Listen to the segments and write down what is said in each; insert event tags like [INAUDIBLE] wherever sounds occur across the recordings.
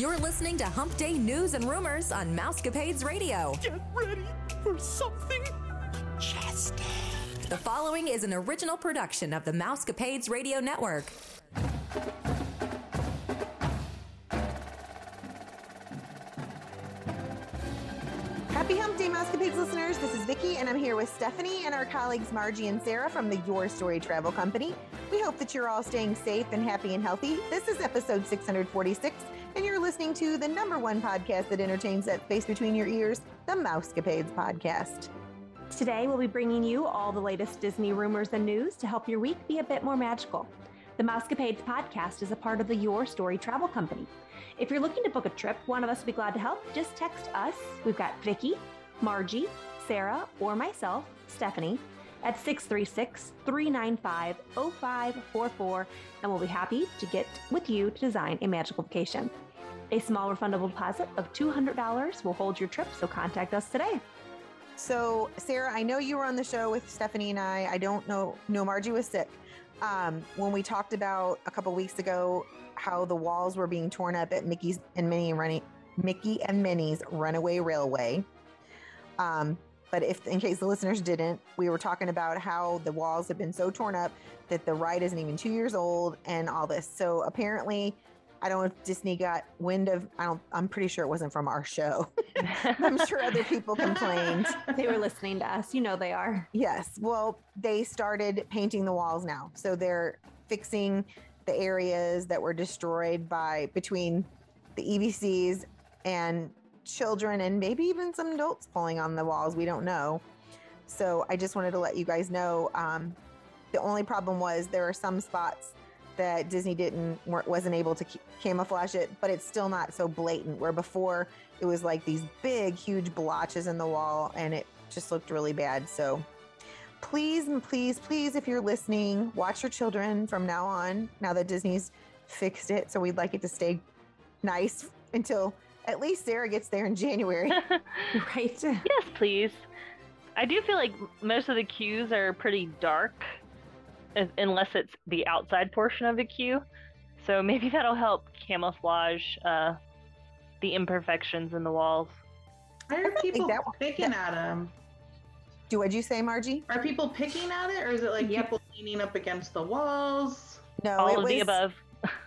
You're listening to Hump Day News and Rumors on Mousecapades Radio. Get ready for something majestic. The following is an original production of the Mousecapades Radio Network. Happy Hump Day, Mousecapades listeners. This is Vicki, and I'm here with Stephanie and our colleagues Margie and Sarah from the Your Story Travel Company. We hope that you're all staying safe and happy and healthy. This is episode 646, and you're listening to the number one podcast that entertains that space between your ears, the Mousecapades podcast. Today, we'll be bringing you all the latest Disney rumors and news to help your week be a bit more magical. The Mousecapades podcast is a part of the Your Story Travel Company. If you're looking to book a trip, one of us will be glad to help. Just text us. We've got Vicki, Margie, Sarah, or myself, Stephanie, at 636 395 0544, and we'll be happy to get with you to design a magical vacation. A small refundable deposit of $200 will hold your trip, so contact us today. So, Sarah, I know you were on the show with Stephanie and I. I don't know, no, Margie was sick. Um, when we talked about a couple weeks ago how the walls were being torn up at Mickey's and Minnie running Mickey and Minnie's Runaway Railway. Um, but if in case the listeners didn't, we were talking about how the walls have been so torn up that the ride isn't even two years old and all this. So apparently, I don't know if Disney got wind of. I don't. I'm pretty sure it wasn't from our show. [LAUGHS] I'm sure other people complained. They were listening to us. You know they are. Yes. Well, they started painting the walls now. So they're fixing the areas that were destroyed by between the EBCs and children and maybe even some adults pulling on the walls. We don't know. So I just wanted to let you guys know. Um, the only problem was there are some spots that Disney didn't wasn't able to camouflage it, but it's still not so blatant. Where before it was like these big, huge blotches in the wall, and it just looked really bad. So please and please, please, if you're listening, watch your children from now on. Now that Disney's fixed it, so we'd like it to stay nice until at least Sarah gets there in January. [LAUGHS] right? Yes, please. I do feel like most of the queues are pretty dark unless it's the outside portion of the queue. So maybe [LAUGHS] that'll help camouflage uh, the imperfections in the walls. Why are people that, picking yeah. at them? Do what you say, Margie? Are people picking at it, or is it like yep. people leaning up against the walls? No, all of was, the above.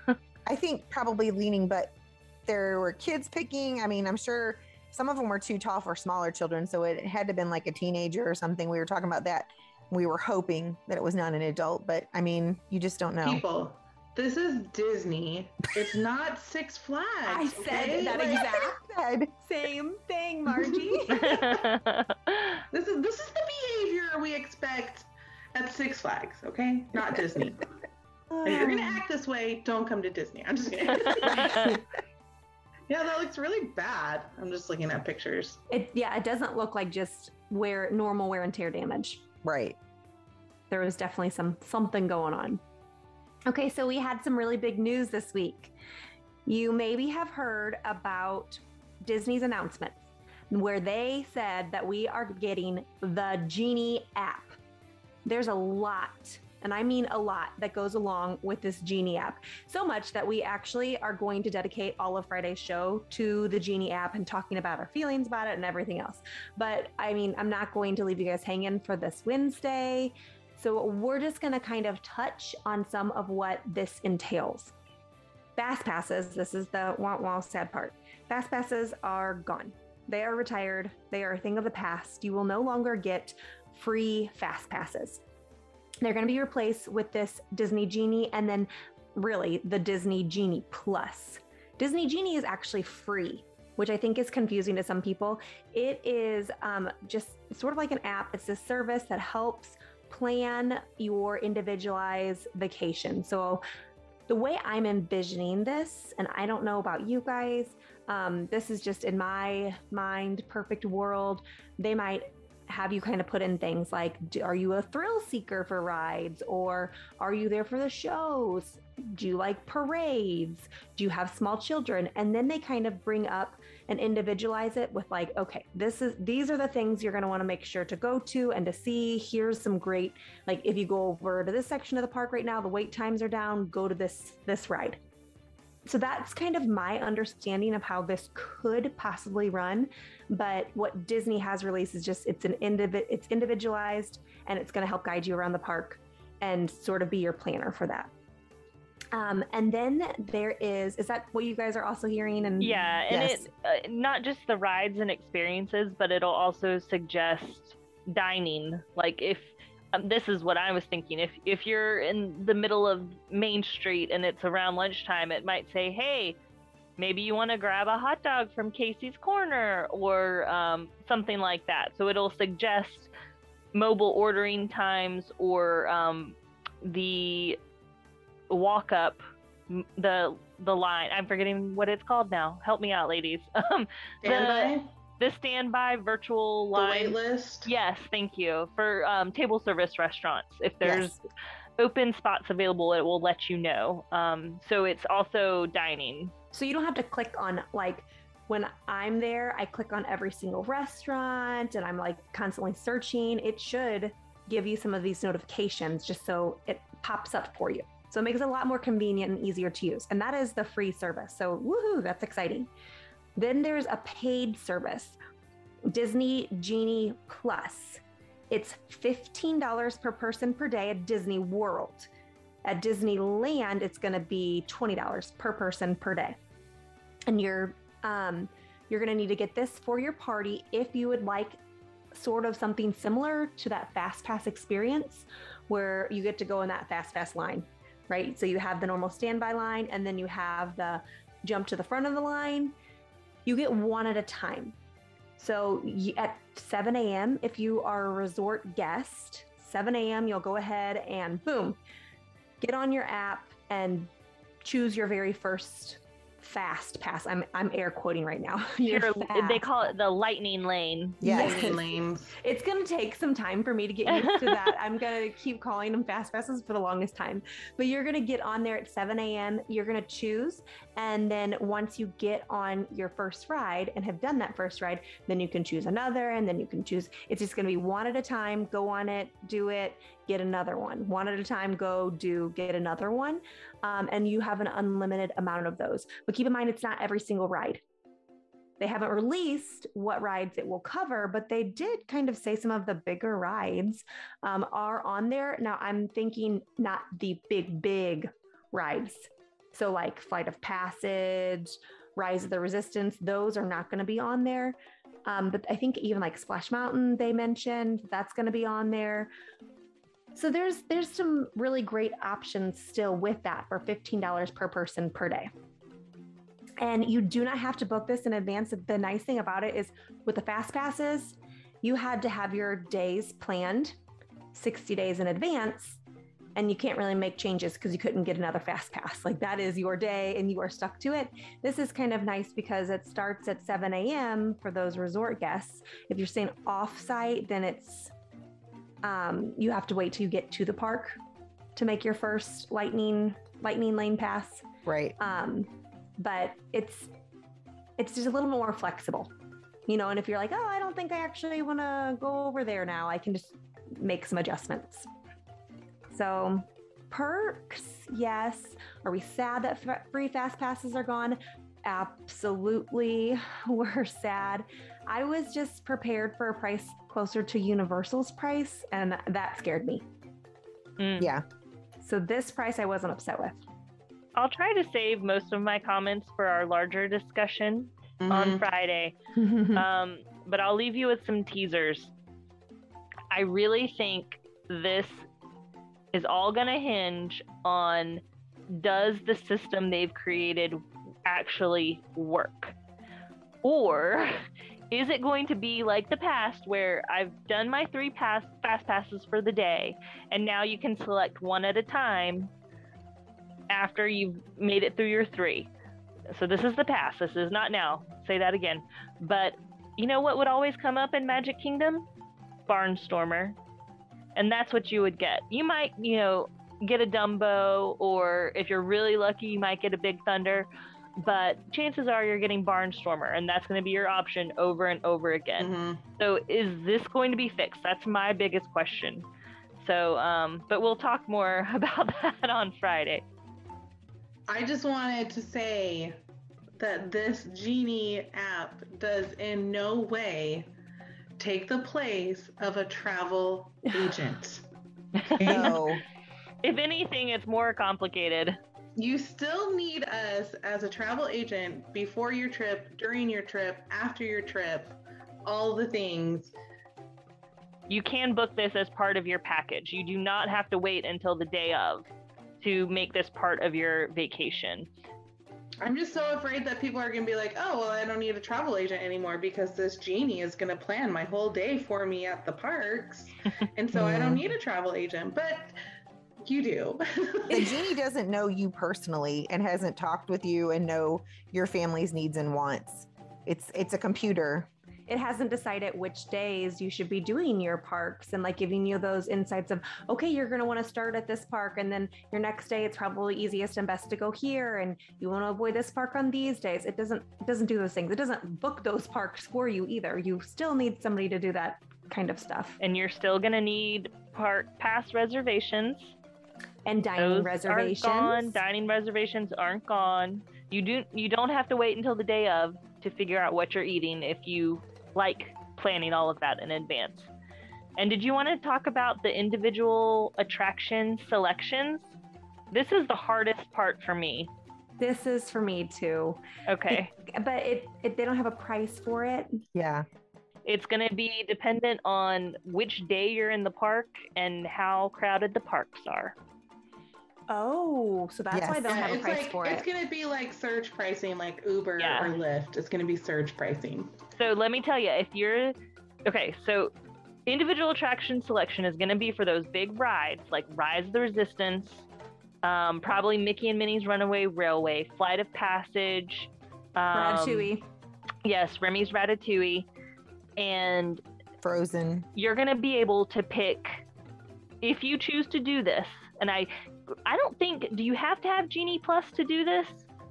[LAUGHS] I think probably leaning, but there were kids picking. I mean, I'm sure some of them were too tall for smaller children, so it had to have been like a teenager or something. We were talking about that we were hoping that it was not an adult, but I mean, you just don't know. People, this is Disney. It's not Six Flags. I said okay? that exact [LAUGHS] same thing, Margie. [LAUGHS] [LAUGHS] this is this is the behavior we expect at Six Flags, okay? Not Disney. if you're gonna act this way, don't come to Disney. I'm just kidding. yeah, that looks really bad. I'm just looking at pictures. It yeah, it doesn't look like just wear normal wear and tear damage. Right. There was definitely some something going on. Okay, so we had some really big news this week. You maybe have heard about Disney's announcement where they said that we are getting the Genie app. There's a lot and I mean a lot that goes along with this Genie app. So much that we actually are going to dedicate all of Friday's show to the Genie app and talking about our feelings about it and everything else. But I mean, I'm not going to leave you guys hanging for this Wednesday. So we're just going to kind of touch on some of what this entails. Fast passes, this is the wah wah sad part. Fast passes are gone. They are retired. They are a thing of the past. You will no longer get free fast passes. They're going to be replaced with this Disney Genie and then really the Disney Genie Plus. Disney Genie is actually free, which I think is confusing to some people. It is um, just sort of like an app, it's a service that helps plan your individualized vacation. So, the way I'm envisioning this, and I don't know about you guys, um, this is just in my mind, perfect world. They might have you kind of put in things like are you a thrill seeker for rides? Or are you there for the shows? Do you like parades? Do you have small children? And then they kind of bring up and individualize it with like okay this is these are the things you're going to want to make sure to go to and to see. Here's some great like if you go over to this section of the park right now the wait times are down go to this this ride so that's kind of my understanding of how this could possibly run. But what Disney has released is just it's an individ it's individualized and it's going to help guide you around the park and sort of be your planner for that. Um, and then there is is that what you guys are also hearing? And yeah, and Yes. it uh, not just the rides and experiences, but it'll also suggest dining. Like if um, this is what I was thinking, if if you're in the middle of Main Street and it's around lunchtime, it might say, "Hey, maybe you want to grab a hot dog from Casey's Corner or um, something like that." So it'll suggest mobile ordering times or um, the walk up the the line. I'm forgetting what it's called now. Help me out ladies. [LAUGHS] Um Standby, the standby virtual line wait list. yes thank you for um, table service restaurants if there's Yes. open spots available it will let you know um, so it's also dining So you don't have to click on like when I'm there, I click on every single restaurant and I'm like constantly searching. It should give you some of these notifications just so it pops up for you. So it makes it a lot more convenient and easier to use. And that is the free service. So woohoo, that's exciting. Then there's a paid service, Disney Genie Plus. It's $15 per person per day at Disney World. At Disneyland, it's going to be $20 per person per day. And you're um, you're going to need to get this for your party if you would like sort of something similar to that fast pass experience where you get to go in that fast pass line, right? So you have the normal standby line and then you have the jump to the front of the line. You get one at a time. So at 7 a.m., if you are a resort guest, 7 a.m., you'll go ahead and boom, get on your app and choose your very first fast pass. I'm I'm air quoting right now. [LAUGHS] Your Sure, they call it the lightning lane Yes. Yes. [LAUGHS] Lanes. it's going to take some time for me to get used to [LAUGHS] that. I'm going to keep calling them fast passes for the longest time. But you're going to get on there at 7 a.m. You're going to choose. And then once you get on your first ride and have done that first ride, then you can choose another. And then you can choose. It's just going to be one at a time. Go on it, do it, get another one. One at a time, go, do, get another one. Um, and you have an unlimited amount of those. But keep in mind, it's not every single ride. They haven't released what rides it will cover, but they did kind of say some of the bigger rides um, are on there. Now, I'm thinking not the big, big rides. So, like Flight of Passage, Rise of the Resistance, those are not going to be on there. Um, but I think even like Splash Mountain, they mentioned that's going to be on there. So there's there's some really great options still with that for $15 per person per day. And you do not have to book this in advance. The nice thing about it is with the fast passes, you had to have your days planned 60 days in advance and you can't really make changes because you couldn't get another fast pass. Like that is your day and you are stuck to it. This is kind of nice because it starts at 7 a.m. for those resort guests. If you're staying off site, then it's um, you have to wait till you get to the park to make your first lightning lightning lane pass. Right. Um, but it's it's just a little more flexible, you know. And if you're like, oh, I don't think I actually want to go over there now, I can just make some adjustments. So perks, yes. Are we sad that f- free fast passes are gone? Absolutely, [LAUGHS] we're sad. I was just prepared for a price closer to Universal's price, and that scared me. Mm. Yeah. So this price I wasn't upset with. i'll try to save most of my comments for our larger discussion Mm-hmm. on friday [LAUGHS] um, but I'll leave you with some teasers. I really think this is all going to hinge on does the system they've created actually work? Or is it going to be like the past where I've done my three pass fast passes for the day and now you can select one at a time after you've made it through your three? So this is the past. This is not now. Say that again. But you know what would always come up in Magic Kingdom? Barnstormer. And that's what you would get. You might, you know, get a Dumbo, or if you're really lucky, you might get a Big Thunder. But chances are you're getting Barnstormer, and that's going to be your option over and over again. Mhm. So is this going to be fixed? That's my biggest question. So, um, but we'll talk more [LAUGHS] about that on Friday. I just wanted to say that this Genie app does in no way take the place of a travel [LAUGHS] agent. [LAUGHS] No. if anything, it's more complicated. You still need us as a travel agent before your trip, during your trip, after your trip, all the things. You can book this as part of your package. You do not have to wait until the day of to make this part of your vacation. I'm just so afraid that people are going to be like, oh, well, I don't need a travel agent anymore because this genie is going to plan my whole day for me at the parks. [LAUGHS] and so I don't need a travel agent. But you do. the [LAUGHS] genie doesn't know you personally and hasn't talked with you and know your family's needs and wants. It's it's a computer. It hasn't decided which days you should be doing your parks and like giving you those insights of okay you're going to want to start at this park and then your next day it's probably easiest and best to go here and you want to avoid this park on these days. It doesn't it doesn't do those things. It doesn't book those parks for you either. You still need somebody to do that kind of stuff. And you're still going to need park pass reservations and dining Those reservations aren't gone. dining reservations aren't gone you do you don't have to wait until the day of to figure out what you're eating if you like planning all of that in advance. And did you want to talk about the individual attraction selections? This is the hardest part for me. This is for me too. Okay. It, but it, it they don't have a price for it. Yeah. It's going to be dependent on which day you're in the park and how crowded the parks are. Oh, so that's yes. why they don't yeah, have a price like, for it's it. It's going to be like surge pricing, like Uber yeah. or Lyft. It's going to be surge pricing. So let me tell you, if you're okay, so individual attraction selection is going to be for those big rides like Rise of the Resistance, um, probably Mickey and Minnie's Runaway Railway, Flight of Passage, um, Ratatouille. Yes, Remy's Ratatouille, and Frozen. You're going to be able to pick if you choose to do this. And I I don't think. Do you have to have Genie Plus to do this,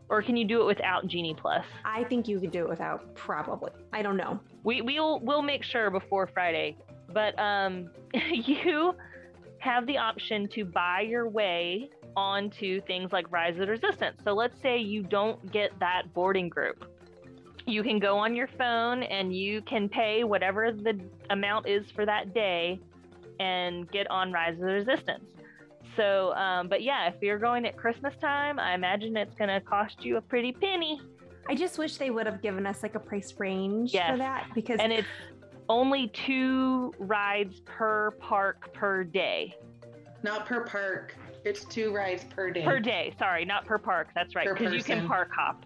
or can you do it without Genie Plus? I think you could do it without. Probably. I don't know. We we'll we'll make sure before Friday. But um, [LAUGHS] you have the option to buy your way onto things like Rise of the Resistance. So let's say you don't get that boarding group. You can go on your phone and you can pay whatever the amount is for that day and get on Rise of the Resistance. So, um, but yeah, if you're going at Christmas time, I imagine it's going to cost you a pretty penny. I just wish they would have given us like a price range yes. for that because and it's only two rides per park per day. Not per park. It's two rides per day. Per day. Sorry, not per park. That's right. Because you can park hop.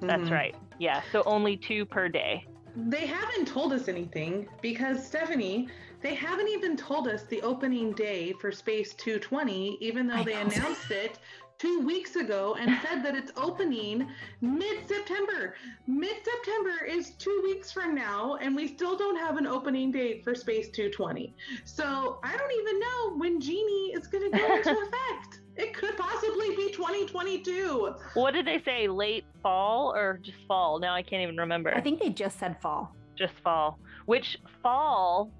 That's mm-hmm. right. Yeah. So only two per day. They haven't told us anything because Stephanie, they haven't even told us the opening day for Space 220, even though I they announced it two weeks ago and [LAUGHS] said that it's opening mid September. Mid September is two weeks from now, and we still don't have an opening date for Space 220. So I don't even know when Genie is going to go into [LAUGHS] effect. It could possibly be 2022. What did they say? Late fall or just fall? Now I can't even remember. I think they just said fall. Just fall. Which fall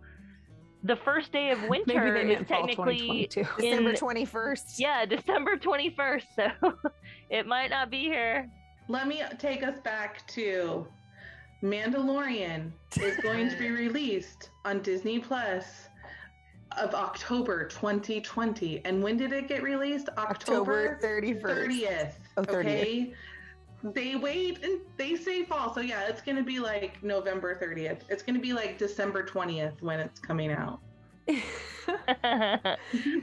the first day of [LAUGHS] winter is technically December 21st. Yeah, December 21st. So [LAUGHS] it might not be here. Let me take us back to Mandalorian is going to be [LAUGHS] released on Disney Plus of October 2020. And when did it get released? October, October 31st. 30th. Oh, 30th. Okay they wait and they say fall. So yeah, it's gonna be like November 30th. It's gonna be like December 20th when it's coming out. [LAUGHS] I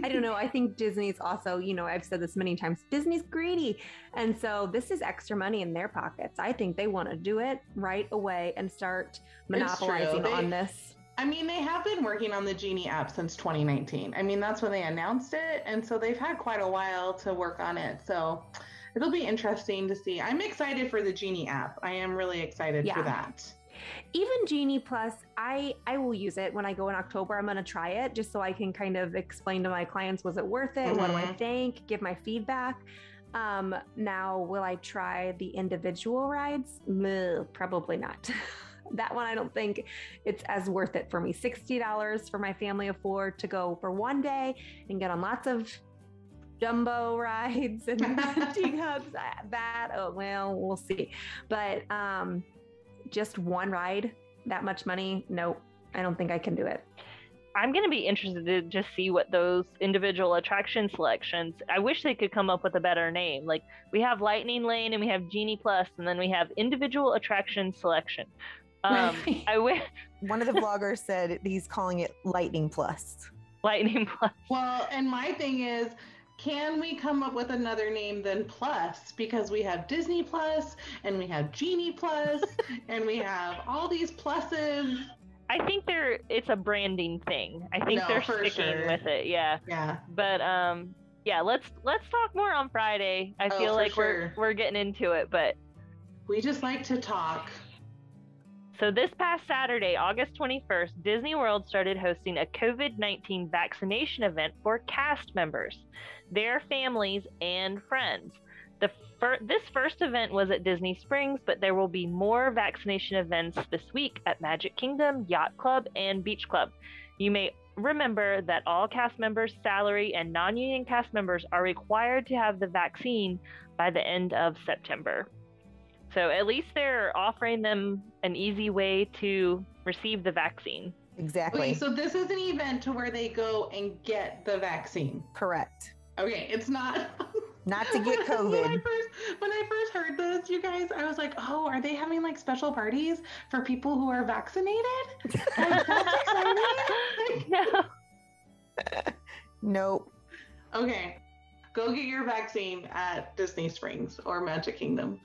don't know. I think Disney's also, you know, I've said this many times, Disney's greedy. And so this is extra money in their pockets. I think they want to do it right away and start monopolizing they, on this. I mean, they have been working on the Genie app since 2019. I mean, that's when they announced it. And so they've had quite a while to work on it. So it'll be interesting to see. I'm excited for the Genie app. I am really excited yeah. for that. Even Genie Plus, I I will use it when I go in October. I'm going to try it just so I can kind of explain to my clients was it worth it? Mm-hmm. What do I mm-hmm. think? Give my feedback. Um, now, will I try the individual rides? probably not. [LAUGHS] that one I don't think it's as worth it for me. $60 for my family of four to go for one day and get on lots of jumbo rides and [LAUGHS] [LAUGHS] team hubs. That oh well, we'll see. But um, just one ride, that much money? Nope, I don't think I can do it. I'm going to be interested to just see what those individual attraction selections. I wish they could come up with a better name. Like we have Lightning Lane and we have Genie Plus, and then we have individual attraction selection. [LAUGHS] Um, I wish One of the vloggers said he's calling it Lightning Plus. Lightning Plus. Well, and my thing is, can we come up with another name than Plus? Because we have Disney Plus and we have Genie Plus [LAUGHS] and we have all these pluses. I think they're it's a branding thing. I think No, they're sticking sure. with it. Yeah. Yeah. But um yeah, let's let's talk more on Friday. I Oh, feel like sure. we're we're getting into it, but We just like to talk. So, this past Saturday, August 21st, Disney World started hosting a COVID 19 vaccination event for cast members, their families, and friends. The fir- this first event was at Disney Springs, but there will be more vaccination events this week at Magic Kingdom, Yacht Club, and Beach Club. You may remember that all cast members, salary, and non union cast members are required to have the vaccine by the end of September. So at least they're offering them an easy way to receive the vaccine. Exactly. Okay, so this is an event to where they go and get the vaccine. Correct. Okay, it's not. [LAUGHS] Not to get When I COVID. first, when I first heard this, you guys, I was like, "Oh, are they having like special parties for people who are vaccinated?" [LAUGHS] Like, that's exciting. [LAUGHS] no. Nope. Okay, go get your vaccine at Disney Springs or Magic Kingdom.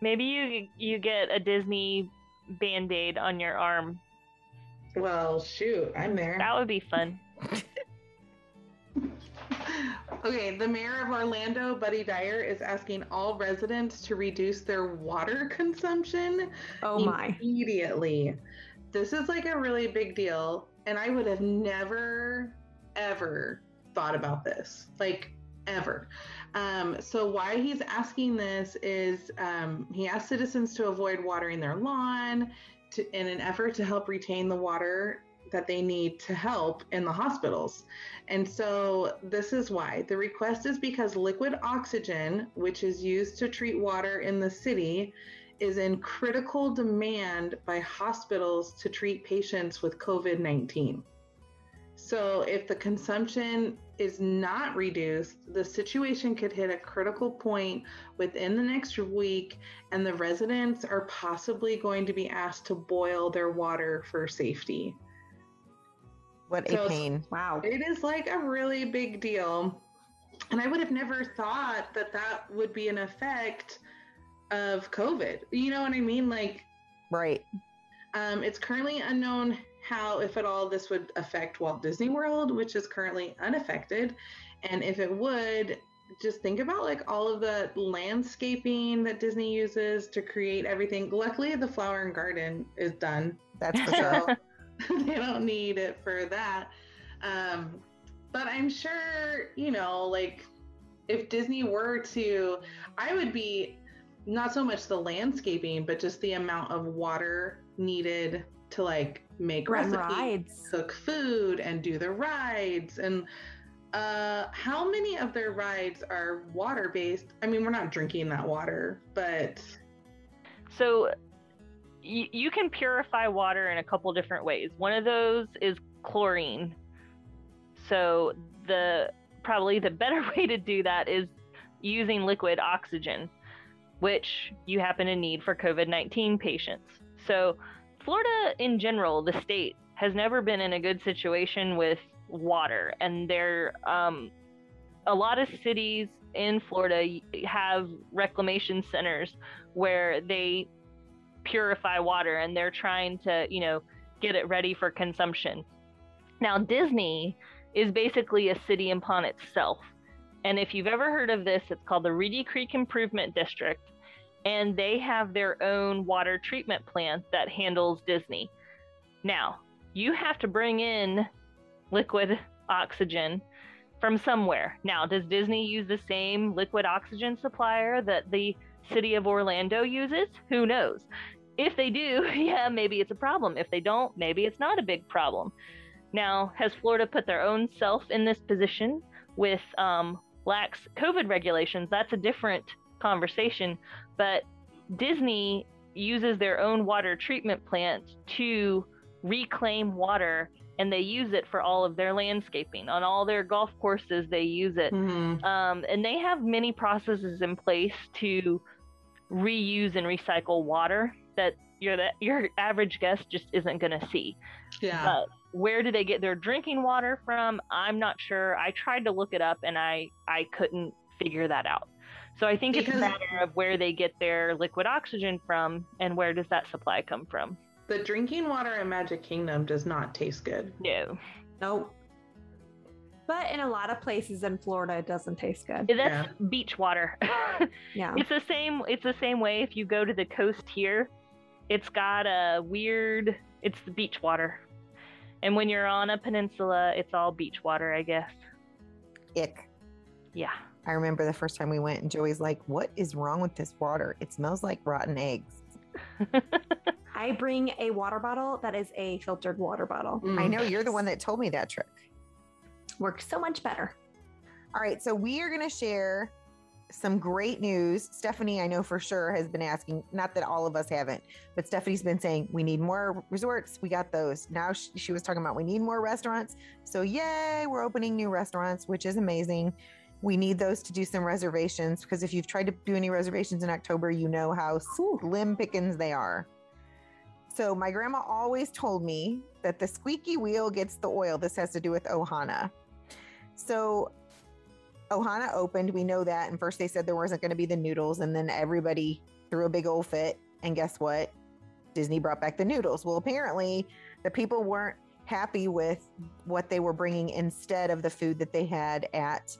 Maybe you you get a Disney band-aid on your arm. Well, shoot, I'm there. That would be fun. [LAUGHS] Okay, the mayor of Orlando, Buddy Dyer, is asking all residents to reduce their water consumption Oh my. immediately. This is like a really big deal, and I would have never, ever thought about this. Like, ever. Um, so, why he's asking this is um, he asked citizens to avoid watering their lawn to, in an effort to help retain the water that they need to help in the hospitals. And so this is why. The request is because liquid oxygen, which is used to treat water in the city, is in critical demand by hospitals to treat patients with COVID 19. So, if the consumption is not reduced, the situation could hit a critical point within the next week, and the residents are possibly going to be asked to boil their water for safety. What So a pain. Wow. It is like a really big deal. And I would have never thought that that would be an effect of COVID. You know what I mean? Like, Right. um, it's currently unknown how, if at all, this would affect Walt Disney World, which is currently unaffected. And if it would, just think about like all of the landscaping that Disney uses to create everything. Luckily, the flower and garden is done That's for [LAUGHS] sure. they don't need it for that. Um, but I'm sure, you know, like if Disney were to, I would be not so much the landscaping, but just the amount of water needed to like make Run recipes, rides. cook food, and do the rides. And uh, how many of their rides are water based? I mean, we're not drinking that water, but So you, you can purify water in a couple different ways. One of those is chlorine. So the probably the better [LAUGHS] way to do that is using liquid oxygen, which you happen to need for COVID-19 patients. So Florida in general, the state has never been in a good situation with water and there um a lot of cities in Florida have reclamation centers where they purify water and they're trying to, you know, get it ready for consumption. Now, Disney is basically a city upon itself. And if you've ever heard of this, it's called the Reedy Creek Improvement District. And they have their own water treatment plant that handles Disney. Now, you have to bring in liquid oxygen from somewhere. Now, does Disney use the same liquid oxygen supplier that the city of Orlando uses? Who knows? If they do, [LAUGHS] yeah, maybe it's a problem. If they don't, maybe it's not a big problem. Now, has Florida put their own self in this position with um, lax COVID regulations, that's a different conversation. But Disney uses their own water treatment plant to reclaim water and they use it for all of their landscaping. On all their golf courses, they use it. Mhm. Um, and they have many processes in place to reuse and recycle water that your that your average guest just isn't going to see. Yeah. Uh, where do they get their drinking water from? I'm not sure. I tried to look it up and I I couldn't figure that out. So I think it's a matter of where they get their liquid oxygen from and where does that supply come from. the drinking water in Magic Kingdom does not taste good. No, Nope. But in a lot of places in Florida, it doesn't taste good. that's beach water. [LAUGHS] Yeah. It's the same. It's the same way. If you go to the coast here, it's got a weird. It's the beach water, and when you're on a peninsula, it's all beach water, I guess. Ick. Yeah. I remember the first time we went, and Joey's like, "What is wrong with this water? It smells like rotten eggs." [LAUGHS] I bring a water bottle that is a filtered water bottle. Mm. I know you're the one that told me that trick. Works so much better. All right, so we are going to share some great news. Stephanie, I know for sure, has been asking, not that all of us haven't, but Stephanie's been saying, we need more resorts. We got those. Now she, she was talking about we need more restaurants. So, yay, we're opening new restaurants, which is amazing. We need those to do some reservations because if you've tried to do any reservations in October, you know how slim pickings they are. So, my grandma always told me that the squeaky wheel gets the oil. This has to do with Ohana. So, Ohana opened. We know that. And first they said there wasn't going to be the noodles. And then everybody threw a big old fit. And guess what? Disney brought back the noodles. Well, apparently the people weren't happy with what they were bringing instead of the food that they had at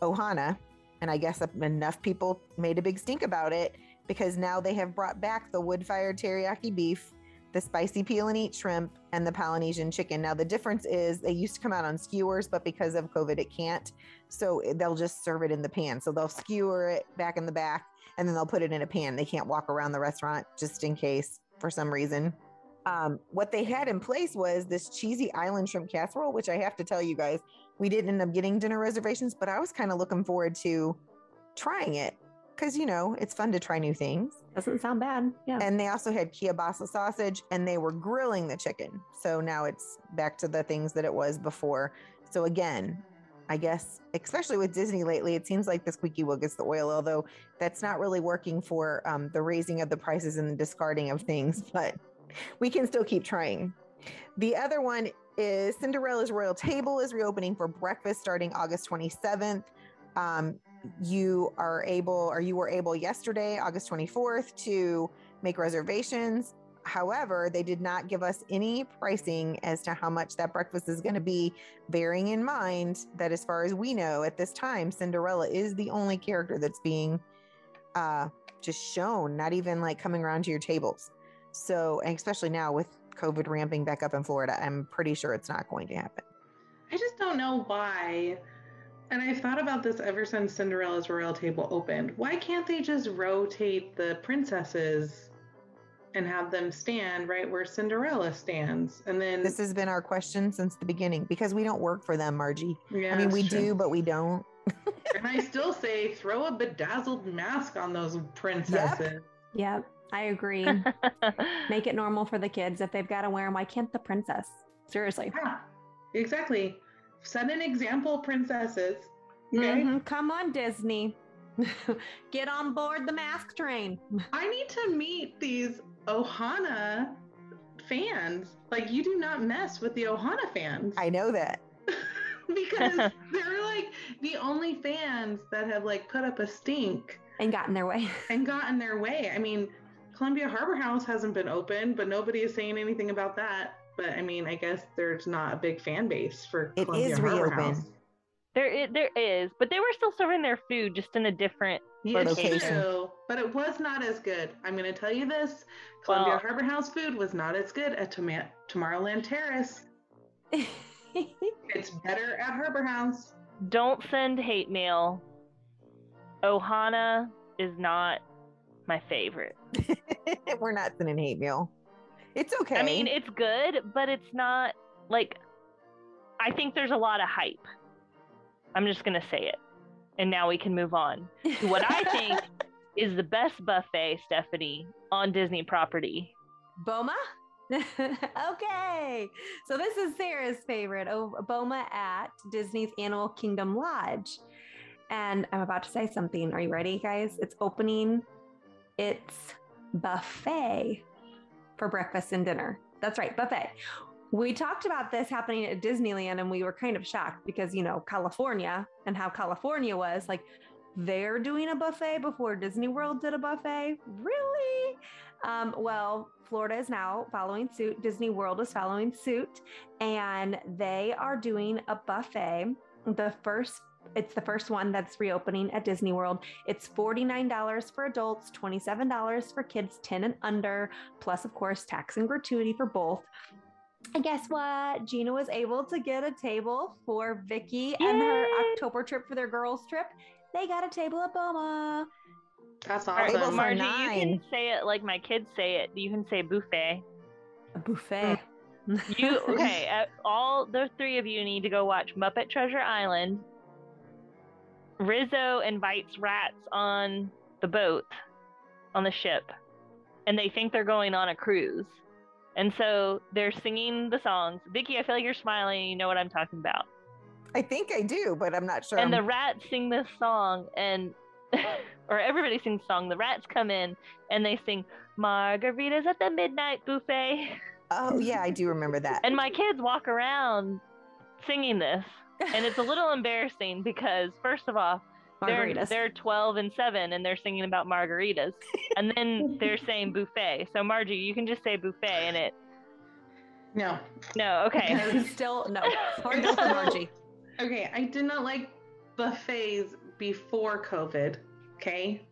Ohana. And I guess enough people made a big stink about it because now they have brought back the wood fired teriyaki beef, the spicy peel and eat shrimp, and the Polynesian chicken. Now, the difference is they used to come out on skewers, but because of COVID, it can't. So they'll just serve it in the pan. So they'll skewer it back in the back and then they'll put it in a pan. They can't walk around the restaurant just in case for some reason. Um, what they had in place was this cheesy island shrimp casserole, which I have to tell you guys, we didn't end up getting dinner reservations, but I was kind of looking forward to trying it because, you know, it's fun to try new things. Doesn't sound bad. Yeah. And they also had kielbasa sausage and they were grilling the chicken. So now it's back to the things that it was before. So again, I guess, especially with Disney lately, it seems like the squeaky wheel gets the oil, although that's not really working for um, the raising of the prices and the discarding of things, [LAUGHS] but we can still keep trying. The other one is Cinderella's Royal Table is reopening for breakfast starting August 27th. Um, you are able, or you were able yesterday, August 24th, to make reservations. However, they did not give us any pricing as to how much that breakfast is going to be, bearing in mind that, as far as we know at this time, Cinderella is the only character that's being uh, just shown, not even like coming around to your tables. So, and especially now with COVID ramping back up in Florida, I'm pretty sure it's not going to happen. I just don't know why. And I've thought about this ever since Cinderella's Royal Table opened. Why can't they just rotate the princesses and have them stand right where Cinderella stands? And then This has been our question since the beginning because we don't work for them, Margie. yeah, I mean, we true. do, but we don't. and I still say throw a bedazzled mask on those [LAUGHS] princesses. Yep. Yep. I agree. [LAUGHS] Make it normal for the kids. If they've got to wear them, why can't the princess? Seriously. Yeah, exactly. Set an example, princesses. Okay. Mhm. Come on, Disney. [LAUGHS] Get on board the mask train. [LAUGHS] I need to meet these Ohana fans. Like, you do not mess with the Ohana fans. I know that. because they're like the only fans that have like put up a stink And gotten their way. and gotten their way. I mean, Columbia Harbor House hasn't been open, but nobody is saying anything about that. But I mean, I guess there's not a big fan base for It Columbia is Harbor reopened. House. there, i- there is, but they were still serving their food just in a different. Yeah, location. true, but it was not as good. I'm going to tell you this: Columbia Well- Harbor House food was not as good at Toma- Tomorrowland Terrace. [LAUGHS] It's better at Harbor House. Don't send hate mail. Ohana is not my favorite. [LAUGHS] We're not sending hate mail. It's okay. I mean, it's good, but it's not like. I think there's a lot of hype. I'm just gonna say it. and now we can move on to what I think [LAUGHS] is the best buffet, Stephanie, on Disney property. Boma? [LAUGHS] okay. So this is Sarah's favorite, oh, Boma at Disney's Animal Kingdom Lodge. And I'm about to say something. Are you ready, guys? It's opening its buffet for breakfast and dinner. That's right, buffet. We talked about this happening at Disneyland and we were kind of shocked because, you know, California and how California was like, they're doing a buffet before Disney World did a buffet. Really? Um, well, Florida is now following suit. Disney World is following suit, and they are doing a buffet. The first it's the first one that's reopening at Disney World. It's $49 for adults, $27 for kids 10 and under, plus, of course, tax and gratuity for both. And guess what? Gina was able to get a table for Vicki and her October trip for their girls' trip. They got a table at Boma. That's All right, awesome. Margie, you can say it like my kids say it. You can say buffet. A buffet. You okay? [LAUGHS] uh, all the three of you need to go watch Muppet Treasure Island. Rizzo invites rats on the boat, on the ship, and they think they're going on a cruise. And so they're singing the songs. Vicki, I feel like you're smiling. You know what I'm talking about. I think I do, but I'm not sure. and the I'm- rats sing this song, and [LAUGHS] or everybody sings song. The rats come in and they sing "Margaritas at the Midnight Buffet," oh yeah, I do remember that. and my kids walk around singing this, and it's a little [LAUGHS] embarrassing because first of all, they're they're 12 and 7 and they're singing about margaritas, and then [LAUGHS] they're saying buffet. So Margie, you can just say buffet, and it No. no okay. [LAUGHS] Still no. Hard no for Margie. Okay, I did not like buffets before COVID, okay?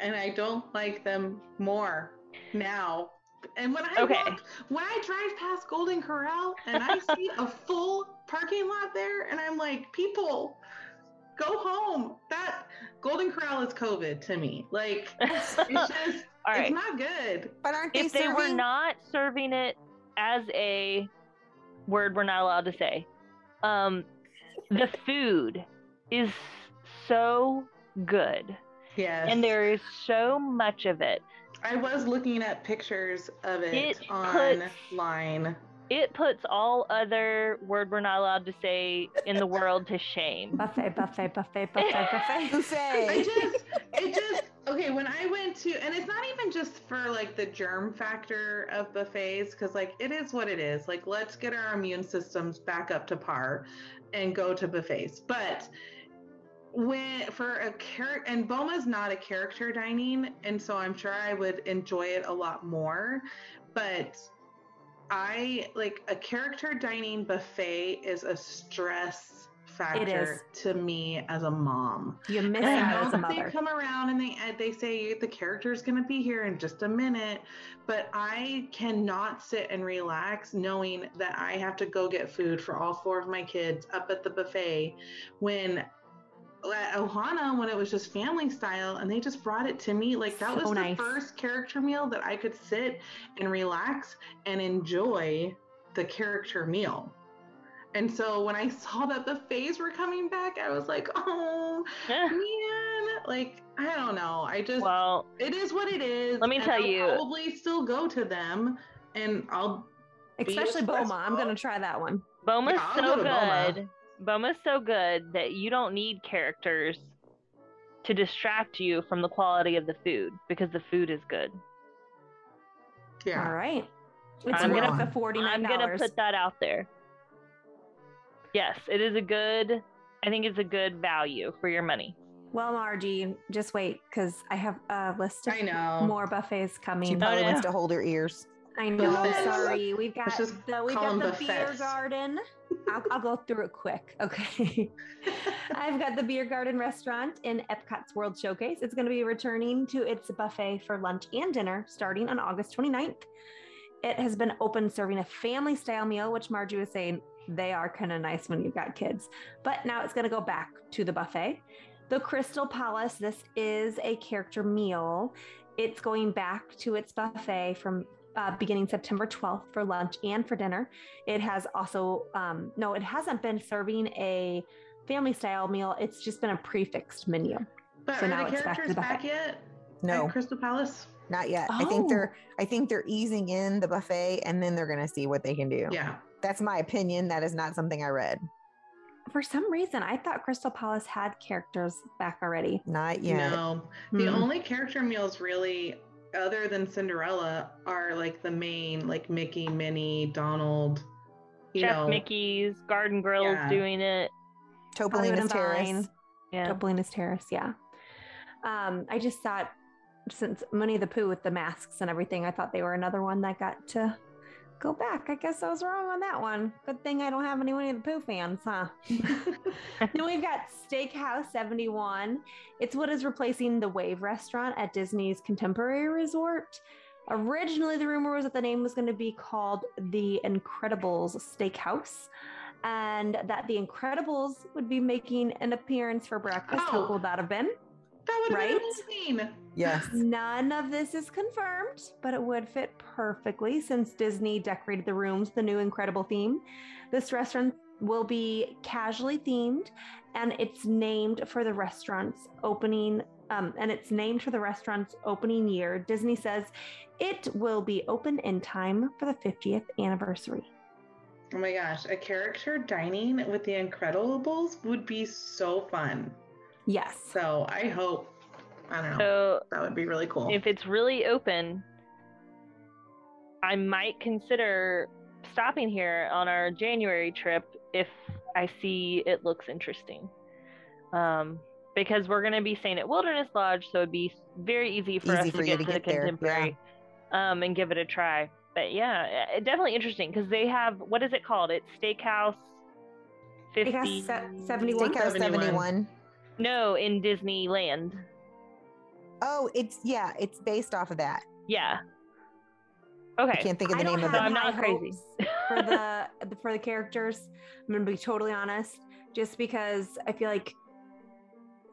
And I don't like them more now. And when I Okay. walk, when I drive past Golden Corral and I see a full parking lot there, and I'm like, people, go home. That Golden Corral is COVID to me. Like, [LAUGHS] it's just, All right. it's not good. but aren't they if they were not serving it as a word we're not allowed to say um the food is so good Yes. and there is so much of it I was looking at pictures of it, It online. It puts all other word we're not allowed to say in the world to shame Buffet, buffet, buffet, [LAUGHS] buffet, buffet. I just, it [LAUGHS] just, okay, when I went to, and it's not even just for like the germ factor of buffets, because like it is what it is. Like, let's get our immune systems back up to par and go to buffets. But when for a character, and Boma's not a character dining, and so I'm sure I would enjoy it a lot more. But I like a character dining buffet is a stress factor to me as a mom. You miss And I out as a that they come around and they uh, they say the character is gonna be here in just a minute, but I cannot sit and relax knowing that I have to go get food for all four of my kids up at the buffet when at Ohana when it was just family style and they just brought it to me like that So was nice. the first character meal that I could sit and relax and enjoy the character meal. And so when I [LAUGHS] saw that buffets were coming back, I was like, oh eh. man, like I don't know. I just well it is what it is. Let me and tell I'll you- probably still go to them, and I'll Especially Boma. I'm gonna try that one. boma's Yeah, so go to Boma. Good boma's so good that you don't need characters to distract you from the quality of the food because the food is good yeah. All right. It's I'm worth gonna- the forty nine I'm gonna put that out there. Yes, it is a good. I think it's a good value for your money. Well, Margie, just wait because I have a list of I know. more buffets coming. She coming. probably no. wants to hold her ears. I know. Buffets. Sorry, we've got the we've got them the beer garden. I'll, I'll go through it quick. [LAUGHS] Okay. I've got the Beer Garden restaurant in Epcot's World Showcase. It's going to be returning to its buffet for lunch and dinner starting on August 29th. It has been open serving a family style meal, which Margie was saying they are kind of nice when you've got kids. But now it's going to go back to the buffet. The Crystal Palace, this is a character meal. It's going back to its buffet from uh, beginning September 12th for lunch and for dinner. It has also, um, no, it hasn't been serving a family style meal. It's just been a prefixed menu. But So are now the it's back to characters the back, yet? No, At Crystal Palace? not yet. I think Oh. they're I think they're easing in the buffet and then they're gonna see what they can do. Yeah. That's my opinion. That is not something I read. For some reason, I thought Crystal Palace had characters back already. Not yet. No. The Hmm. only character meals really, other than Cinderella, are like the main, like Mickey, Minnie, Donald. You Chef know, Mickey's Garden Grill's Yeah. doing it. Hollywood Topolino's Terrace. Yeah. Topolino's Terrace, yeah. Um, I just thought since Money the Pooh with the masks and everything, I thought they were another one that got to go back. I guess I was wrong on that one. Good thing I don't have any Winnie the Pooh fans, huh? [LAUGHS] then we've got Steakhouse 71. It's what is replacing the Wave restaurant at Disney's Contemporary Resort. Originally, the rumor was that the name was going to be called the Incredibles Steakhouse and that the Incredibles would be making an appearance for breakfast. How Oh. cool would that have been? that would Right? be amazing. Yes. None of this is confirmed, but it would fit perfectly since Disney decorated the rooms the new incredible theme. This restaurant will be casually themed and it's named for the restaurant's opening um, and it's named for the restaurant's opening year. Disney says it will be open in time for the 50th anniversary. Oh my gosh, a character dining with the Incredibles would be so fun. Yes. So I hope, I don't know, So that would be really cool. if it's really open, I might consider stopping here on our January trip if I see it looks interesting. Um, because we're going to be staying at Wilderness Lodge, so it'd be very easy for Easy us for to get to to, the there, yeah. contemporary um, and give it a try. But yeah, eh, definitely interesting because they have what is it called? It's Steakhouse fifty Steakhouse 71? Steakhouse 71. 71. No, in Disneyland. Oh, it's yeah, it's based off of that. Yeah. Okay. I can't think of the I name of So it. I'm not crazy. for the for the characters. I'm gonna be totally honest, just because I feel like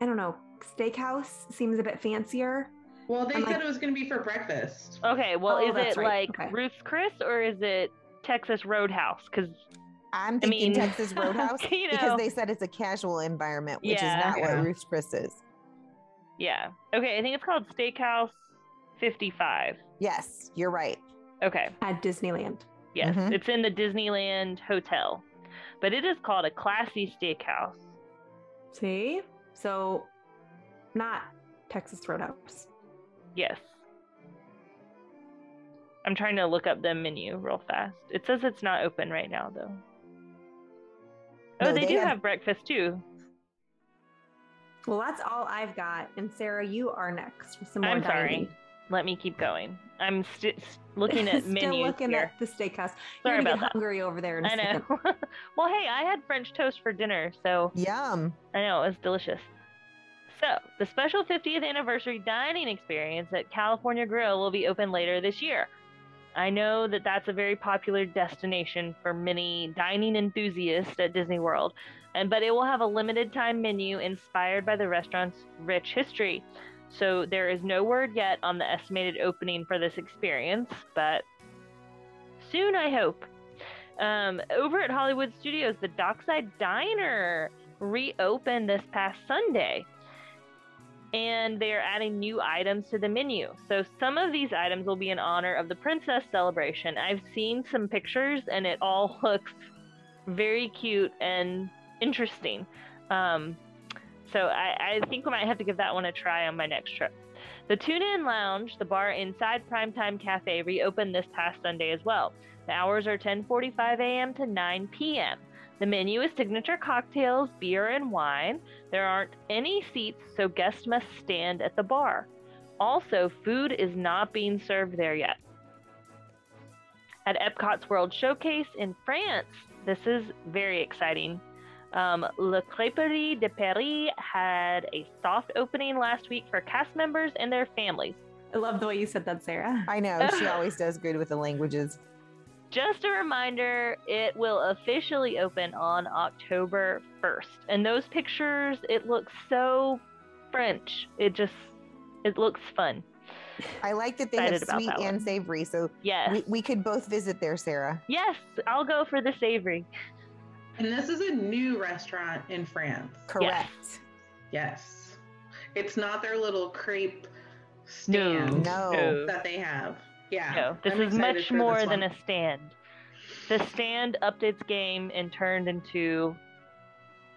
I don't know, steakhouse seems a bit fancier. well, they I'm said like- it was going to be for breakfast. Okay, well, Oh, is it right. like Okay. Ruth's Chris or is it Texas Roadhouse? Because I'm thinking mean, Texas [LAUGHS] Roadhouse you because they said it's a casual environment, which Yeah. is not Yeah. what Ruth's Chris is. Yeah, okay, I think it's called Steakhouse Fifty Five. Yes, you're right. Okay, At Disneyland. yes, Mhm. it's in the Disneyland Hotel, but it is called a classy steakhouse. See? So not Texas Roadhouse. Yes. I'm trying to look up the menu real fast. It says it's not open right now, though. Oh, No, they, they do have- have breakfast too. Well, that's all I've got. And Sarah, you are next with some more I'm sorry. dining. Let me keep going. I'm st- s- looking at [LAUGHS] Still menus looking here. at the steakhouse. Sorry You're gonna about get that. hungry over there in a I know. [LAUGHS] well, hey, I had French toast for dinner, so Yum. I know it was delicious. So, the special 50th anniversary dining experience at California Grill will be open later this year. I know that that's a very popular destination for many dining enthusiasts at Disney World, and but it will have a limited time menu inspired by the restaurant's rich history. So there is no word yet on the estimated opening for this experience, but soon I hope. Um, over at Hollywood Studios, the Dockside Diner reopened this past Sunday. And they are adding new items to the menu. So some of these items will be in honor of the princess celebration. I've seen some pictures and it all [LAUGHS] looks very cute and interesting. Um, so I, I think we might have to give that one a try on my next trip. The Tune In Lounge, the bar inside Primetime Cafe, reopened this past Sunday as well. The hours are 10:45 a.m. to 9 p.m. The menu is signature cocktails, beer, and wine. There aren't any seats, so guests must stand at the bar. Also, food is not being served there yet. At Epcot's World Showcase in France, this is very exciting. Um, Le Crêperie de Paris had a soft opening last week for cast members and their families. I love the way you said that, Sarah. [LAUGHS] I know. She always does good with the languages. Just a reminder, it will officially open on October 1st. And those pictures, it looks so French. It just, it looks fun. I like that they have sweet and one. savory. So Yes. we, we could both visit there, Sarah. Yes, I'll go for the savory. And this is a new restaurant in France. Correct. Yes. It's not their little crepe stand No. that they have. Yeah. No, this I'm is much more than a stand. The stand upped its game and turned into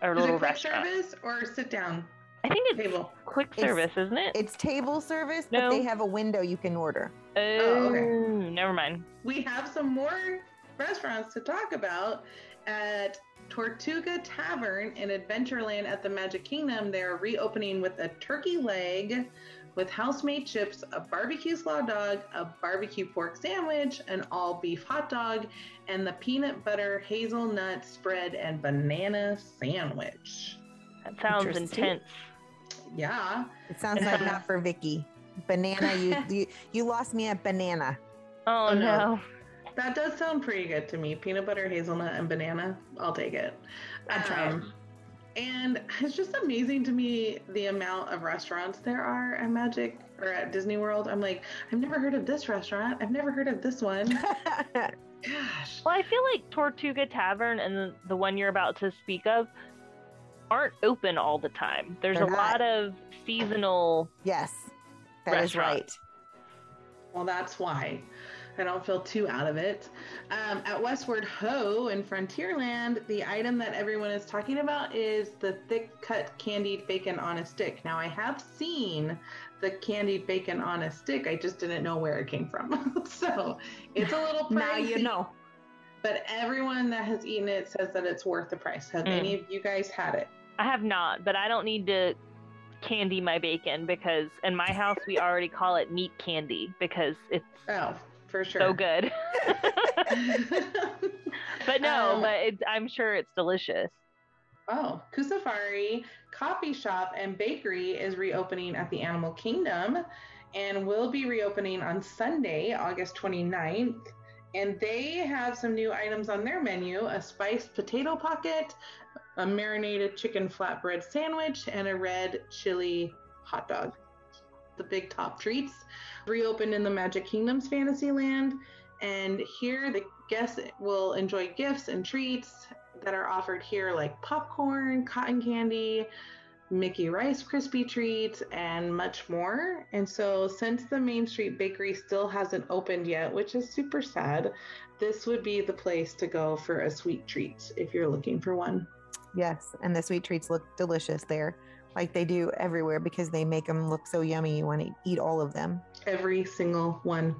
a Is it little quick restaurant. service or sit down I think it's table? quick It's- service, isn't it? It's table service, No. but they have a window you can order. Oh, oh, okay. never mind. We have some more restaurants to talk about at Tortuga Tavern in Adventureland at the Magic Kingdom. They're reopening with a turkey leg with house-made chips, a barbecue slaw dog, a barbecue pork sandwich, an all beef hot dog, and the peanut butter hazelnut spread and banana sandwich. That sounds intense. Yeah. It sounds like [LAUGHS] not for Vicki. Banana, you, you you lost me at banana. Oh, Oh, no. no. That does sound pretty good to me. Peanut butter, hazelnut, and banana. I'll take it. I'd try it. Um, And it's just amazing to me the amount of restaurants there are at Magic or at Disney World. I'm like, I've never heard of this restaurant. I've never heard of this one. [LAUGHS] Gosh. Well, I feel like Tortuga Tavern and the, the one you're about to speak of aren't open all the time. There's They're a not. lot of seasonal. yes, that is right. Well, that's why I don't feel too out of it. Um, at Westward Ho in Frontierland, the item that everyone is talking about is the thick cut candied bacon on a stick. Now, I have seen the candied bacon on a stick. I just didn't know where it came from. [LAUGHS] so it's a little pricey. [LAUGHS] Now you know. But everyone that has eaten it says that it's worth the price. Have Mm. any of you guys had it? I have not, but I don't need to candy my bacon because in my house we already call it meat candy because it's Oh, for sure. so good. [LAUGHS] [LAUGHS] but no, Um, but it's, I'm sure it's delicious. Oh, Kusafiri Coffee Shop and Bakery is reopening at the Animal Kingdom and will be reopening on Sunday, August 29th. And they have some new items on their menu a spiced potato pocket, a marinated chicken flatbread sandwich, and a red chili hot dog. The big top treats reopened in the Magic Kingdom's Fantasyland. And here the guests will enjoy gifts and treats that are offered here, like popcorn, cotton candy, Mickey Rice Krispie treats, and much more. And so, since the Main Street Bakery still hasn't opened yet, which is super sad, this would be the place to go for a sweet treat if you're looking for one. Yes, and the sweet treats look delicious there, like they do everywhere because they make them look so yummy. You want to eat all of them. Every single one.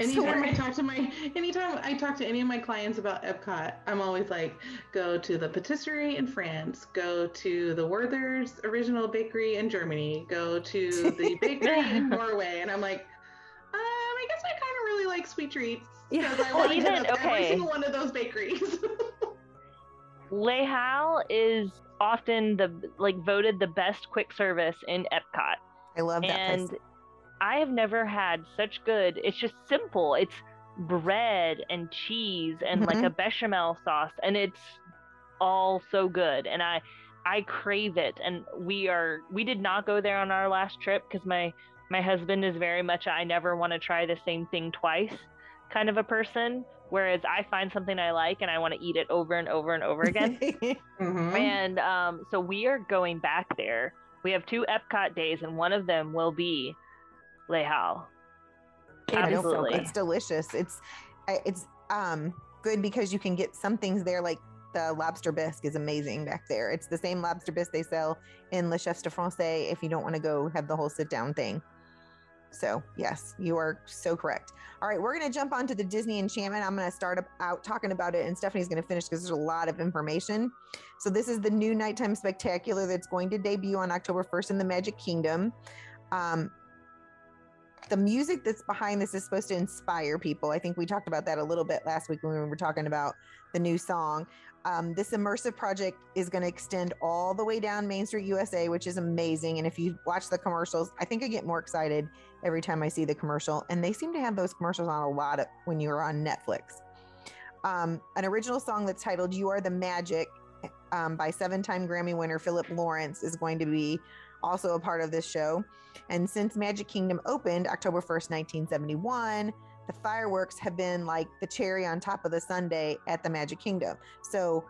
Anytime we're- I talk to my, anytime I talk to any of my clients about Epcot, I'm always like, go to the patisserie in France, go to the Werther's original bakery in Germany, go to the [LAUGHS] bakery in Norway, and I'm like, um, I guess I kind of really like sweet treats Yeah. because I Well, want to even- hit up every single one of those bakeries. [LAUGHS] Les Halles is often the like voted the best quick service in Epcot. I love that and place. I have never had such good. It's just simple. It's bread and cheese and like Mhm. a bechamel sauce, and it's all so good. And I, I crave it. And we are we did not go there on our last trip because my my husband is very much a I never want to try the same thing twice kind of a person. Whereas I find something I like and I want to eat it over and over and over again. [LAUGHS] Mhm. And um, so we are going back there. We have two Epcot days, and one of them will be Les Halles. Absolutely. it's delicious. It's it's um good because you can get some things there like the lobster bisque is amazing back there. It's the same lobster bisque they sell in Le Chef de France if you don't want to go have the whole sit down thing. So, yes, you are so correct. All right, we're going to jump onto the Disney Enchantment. I'm going to start out talking about it, and Stephanie's going to finish because there's a lot of information. So, this is the new nighttime spectacular that's going to debut on October 1st in the Magic Kingdom. Um, the music that's behind this is supposed to inspire people. I think we talked about that a little bit last week when we were talking about the new song. Um, this immersive project is going to extend all the way down Main Street USA, which is amazing. And if you watch the commercials, I think I get more excited every time I see the commercial. And they seem to have those commercials on a lot of, when you're on Netflix. Um, an original song that's titled "You Are the Magic" um, by seven-time Grammy winner Philip Lawrence is going to be also a part of this show. And since Magic Kingdom opened October 1st, 1971, the fireworks have been like the cherry on top of the sundae at the Magic Kingdom. So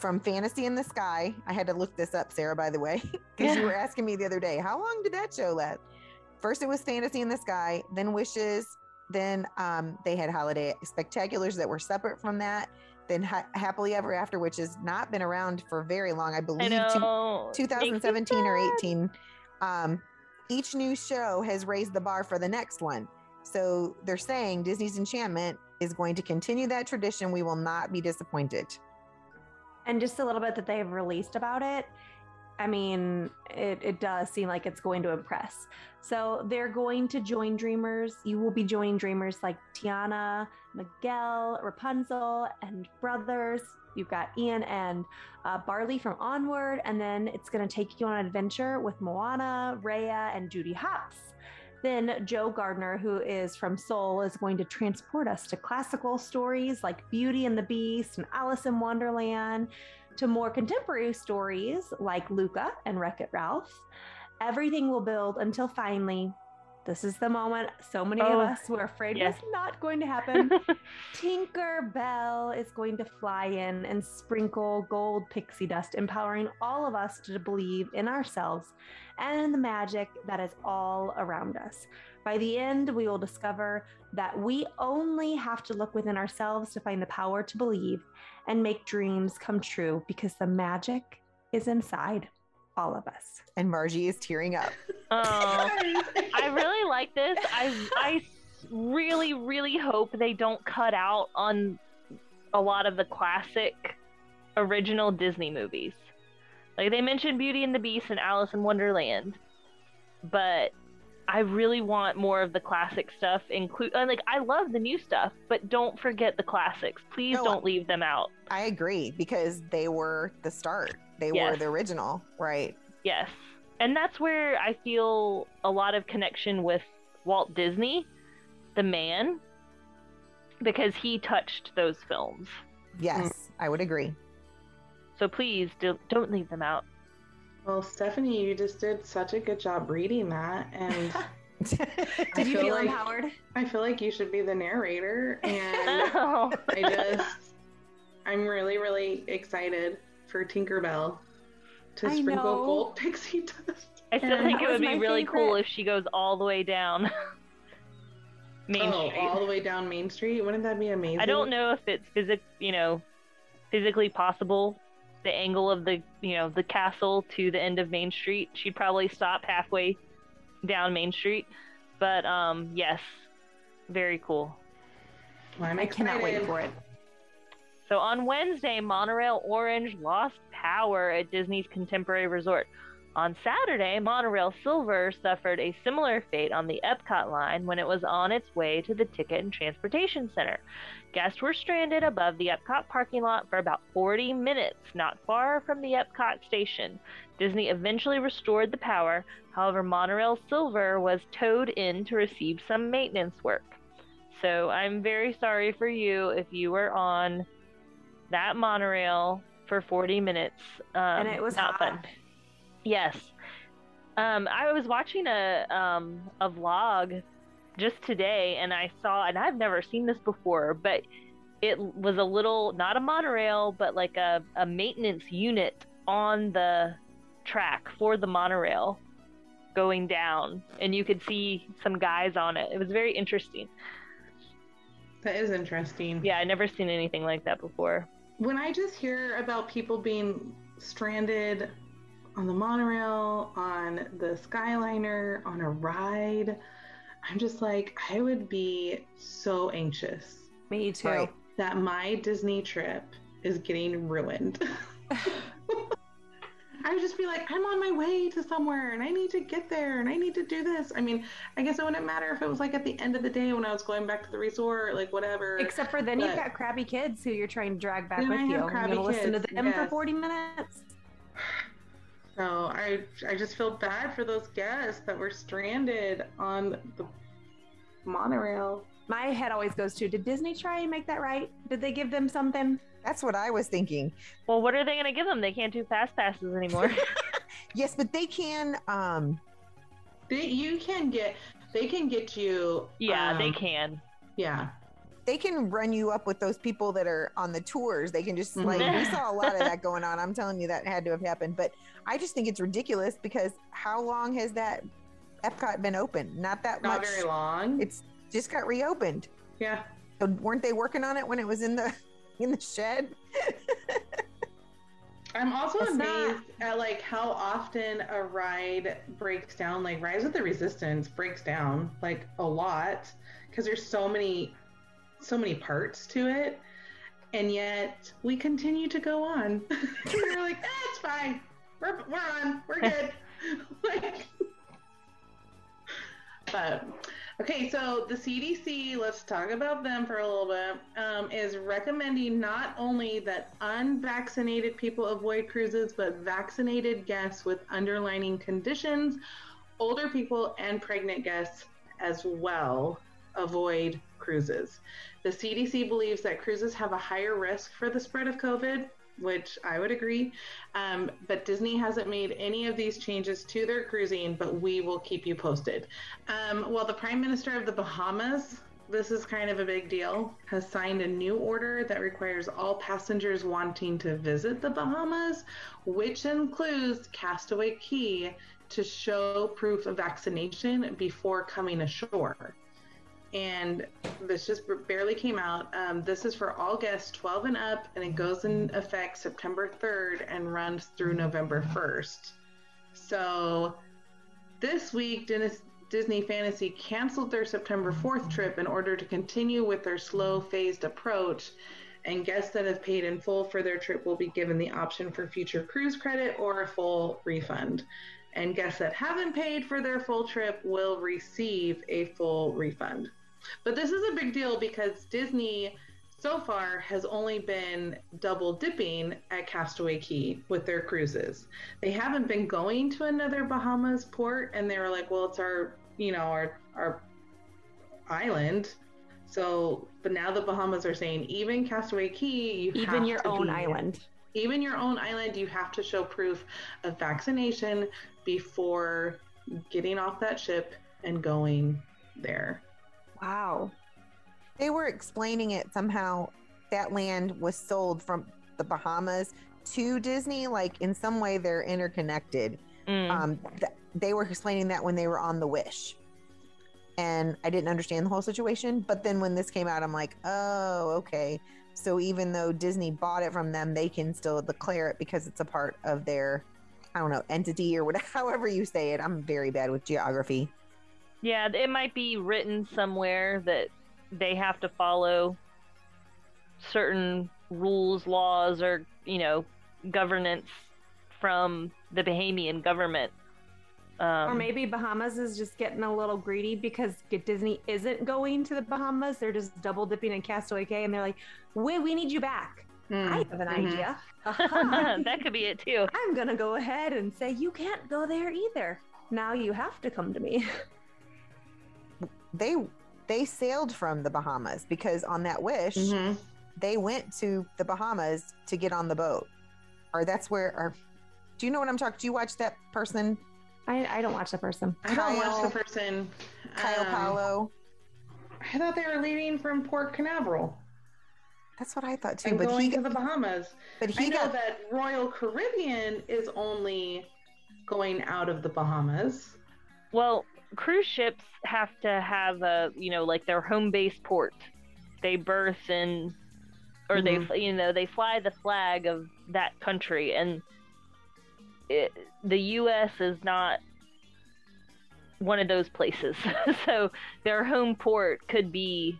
from Fantasy in the Sky. I had to look this up, Sarah, by the way, [LAUGHS] because you were asking me the other day, how long did that show last? First, it was Fantasy in the Sky, then Wishes, then um, they had Holiday Spectaculars that were separate from that. Then ha- Happily Ever After, which has not been around for very long. I I believe two- 2017 or 18. Um, each new show has raised the bar for the next one. So they're saying Disney's Enchantment is going to continue that tradition. We will not be disappointed. and just a little bit that they've released about it i mean it, it does seem like it's going to impress. So they're going to join dreamers. You will be joining dreamers like tiana miguel rapunzel and brothers. You've got ian and uh, barley from onward and then it's going to take you on an adventure with moana Raya and judy hopps. Then Joe Gardner, who is from Soul, is going to transport us to classical stories like Beauty and the Beast and Alice in Wonderland, to more contemporary stories like Luca and Wreck It Ralph. Everything will build until finally, this is the moment so many Oh, of us were afraid yes. was not going to happen. [LAUGHS] Tinker Bell is going to fly in and sprinkle gold pixie dust, empowering all of us to believe in ourselves and in the magic that is all around us. By the end, we will discover that we only have to look within ourselves to find the power to believe and make dreams come true because the magic is inside all of us. And Margie is tearing up. [LAUGHS] Oh, I really like this. I I really really hope they don't cut out on a lot of the classic original Disney movies. Like they mentioned Beauty and the Beast and Alice in Wonderland, but I really want more of the classic stuff. Include like I love the new stuff, but don't forget the classics. Please No, don't leave them out. I agree because they were the start. They were the original, right? Yes. And that's where I feel a lot of connection with Walt Disney, the man, because he touched those films. Yes, mm. I would agree. So please do, don't leave them out. Well, Stephanie, you just did such a good job reading that, and [LAUGHS] [LAUGHS] Did you feel feel like- empowered? I feel like you should be the narrator. And [LAUGHS] Oh. I just, I'm really, really excited for Tinkerbell to I sprinkle know. gold pixie dust. I still And- think it would be my really cool if she goes all the way down Main oh, Street. all the way down Main Street. Wouldn't that be amazing? I don't know if it's physic, you know, physically possible. The angle of the, you know, the castle to the end of Main Street. She'd probably stop halfway down Main Street. But um, yes, very cool. Well, I'm I cannot wait for it. So on Wednesday, Monorail Orange lost power at Disney's Contemporary Resort. On Saturday, Monorail Silver suffered a similar fate on the Epcot line when it was on its way to the Ticket and Transportation Center. Guests were stranded above the Epcot parking lot for about 40 minutes, not far from the Epcot station. Disney eventually restored the power, however, Monorail Silver was towed in to receive some maintenance work. So I'm very sorry for you if you were on that monorail for 40 minutes. Um, and it was not hot. fun. Yes. Um, I was watching a um, a vlog just today, and I saw, and I've never seen this before, but it was a little, not a monorail, but like a, a maintenance unit on the track for the monorail going down, and you could see some guys on it. It was very interesting. That is interesting. Yeah, I never seen anything like that before. When I just hear about people being stranded on the monorail, on the Skyliner, on a ride, I'm just like, I would be so anxious Me too. Right. that my Disney trip is getting ruined. [LAUGHS] I would just be like, I'm on my way to somewhere and I need to get there and I need to do this. I mean, I guess it wouldn't matter if it was like at the end of the day when I was going back to the resort, like whatever. Except for then you've got crabby kids who you're trying to drag back with I you. You're crabby gonna listen to them for 40 minutes. [SIGHS] [SIGHS] [SIGHS] So I I just feel bad for those guests that were stranded on the monorail. My head always goes to, did Disney try and make that right? Did they give them something? That's what I was thinking. Well, what are they going to give them? They can't do fast passes anymore. [LAUGHS] [LAUGHS] Yes, but they can. Um, They, you can get they can get you yeah, they um, can. Yeah. They can run you up with those people that are on the tours. They can just mm-hmm. like we [LAUGHS] saw a lot of that going on. I'm telling you that had to have happened. But I just think it's ridiculous because how long has that Epcot been open? Not that Not much. very long. It's just got reopened. yeah. So weren't they working on it when it was in the [LAUGHS] in the shed? [LAUGHS] I'm also It's amazed not- at like how often a ride breaks down. Like Rise of the Resistance breaks down like a lot because there's so many, so many parts to it, and yet we continue to go on. [LAUGHS] We're like, eh, it's fine. We're we're on. We're good. [LAUGHS] [LAUGHS] like, but okay, so the CDC, let's talk about them for a little bit, um, is recommending not only that unvaccinated people avoid cruises, but vaccinated guests with underlying conditions, older people, and pregnant guests as well avoid cruises. The CDC believes that cruises have a higher risk for the spread of COVID, which I would agree. Um, but Disney hasn't made any of these changes to their cruising, but we will keep you posted. Um, well, the Prime Minister of the Bahamas, this is kind of a big deal, has signed a new order that requires all passengers wanting to visit the Bahamas, which includes Castaway Cay, to show proof of vaccination before coming ashore and this just barely came out. Um, this is for all guests 12 and up, and it goes in effect September 3rd and runs through November 1st. So this week, Dis- Disney Fantasy canceled their September 4th trip in order to continue with their slow phased approach. And guests that have paid in full for their trip will be given the option for future cruise credit or a full refund. And guests that haven't paid for their full trip will receive a full refund. But this is a big deal because Disney so far has only been double dipping at Castaway Cay with their cruises. They haven't been going to another Bahamas port and they were like, well, it's our, you know, our our island. So, but now the Bahamas are saying even Castaway Cay, you Even your own be- island. even your own island, you have to show proof of vaccination before getting off that ship and going there. Wow. They were explaining it somehow that land was sold from the Bahamas to Disney. Like in some way, they're interconnected. Mm. Um, th- they were explaining that when they were on the Wish, and I didn't understand the whole situation. But then when this came out, I'm like, oh, okay. So even though Disney bought it from them, they can still declare it because it's a part of their, I don't know, entity or whatever. [LAUGHS] However you say it. I'm very bad with geography. Yeah, it might be written somewhere that they have to follow certain rules, laws, or you know, governance from the Bahamian government. Um, or maybe Bahamas is just getting a little greedy because Disney isn't going to the Bahamas. They're just double dipping in Castaway Cay and they're like, we, we need you back. I have an Mhm. idea. [LAUGHS] [LAUGHS] That could be it too. I'm going to go ahead and say, you can't go there either. Now you have to come to me. [LAUGHS] They they sailed from the Bahamas because on that Wish. Mhm. they went to the Bahamas to get on the boat. Or that's where or do you know what I'm talking? Do you watch that person, I, I don't watch the person. I don't watch the person. Kyle um, Paulo? I thought they were leaving from Port Canaveral That's what I thought too. and But going he to the Bahamas. but I he know got that Royal Caribbean is only going out of the Bahamas. Well, cruise ships have to have a you know like their home base port. They berth in, or they mm-hmm. you know they fly the flag of that country, and it, the U.S. is not one of those places. [LAUGHS] so their home port could be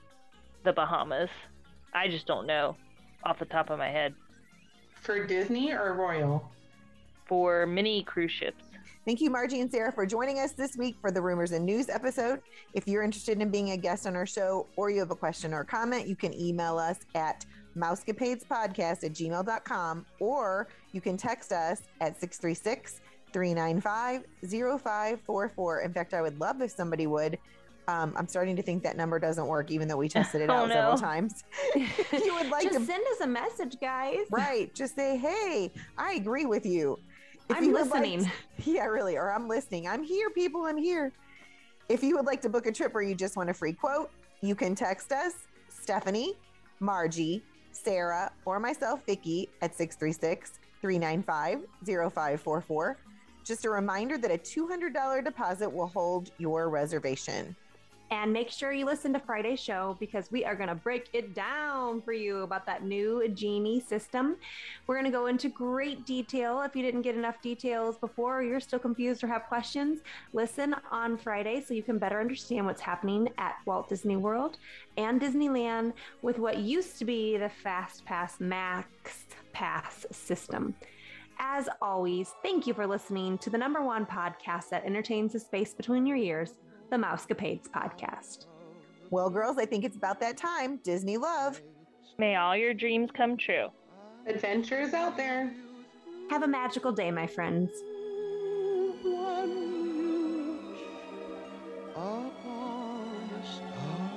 the Bahamas. I just don't know off the top of my head For Disney or Royal? for many cruise ships. Thank you, Margie and Sarah, for joining us this week for the Rumors and News episode. If you're interested in being a guest on our show or you have a question or comment, you can email us at mousecapadespodcast at gmail.com or you can text us at 636 395 0544. In fact, I would love if somebody would. Um, I'm starting to think that number doesn't work, even though we tested it [LAUGHS] Oh, out several times. [LAUGHS] you would like just to send us a message, guys. Right. Just say, hey, I agree with you. If I'm would like- listening. [LAUGHS] yeah, really. Or I'm listening. I'm here, people. I'm here. If you would like to book a trip or you just want a free quote, you can text us, Stephanie, Margie, Sarah, or myself, Vicki, at 636 395 0544. Just a reminder that a $200 deposit will hold your reservation. And make sure you listen to Friday's show because we are going to break it down for you about that new Genie system. We're going to go into great detail. If you didn't get enough details before, or you're still confused or have questions, listen on Friday so you can better understand what's happening at Walt Disney World and Disneyland with what used to be the Fast Pass Max Pass system. As always, thank you for listening to the number one podcast that entertains the space between your ears the Mousecapades podcast. Well, girls, I think it's about that time. Disney love. May all your dreams come true. Adventures out there. Have a magical day, my friends. Upon star,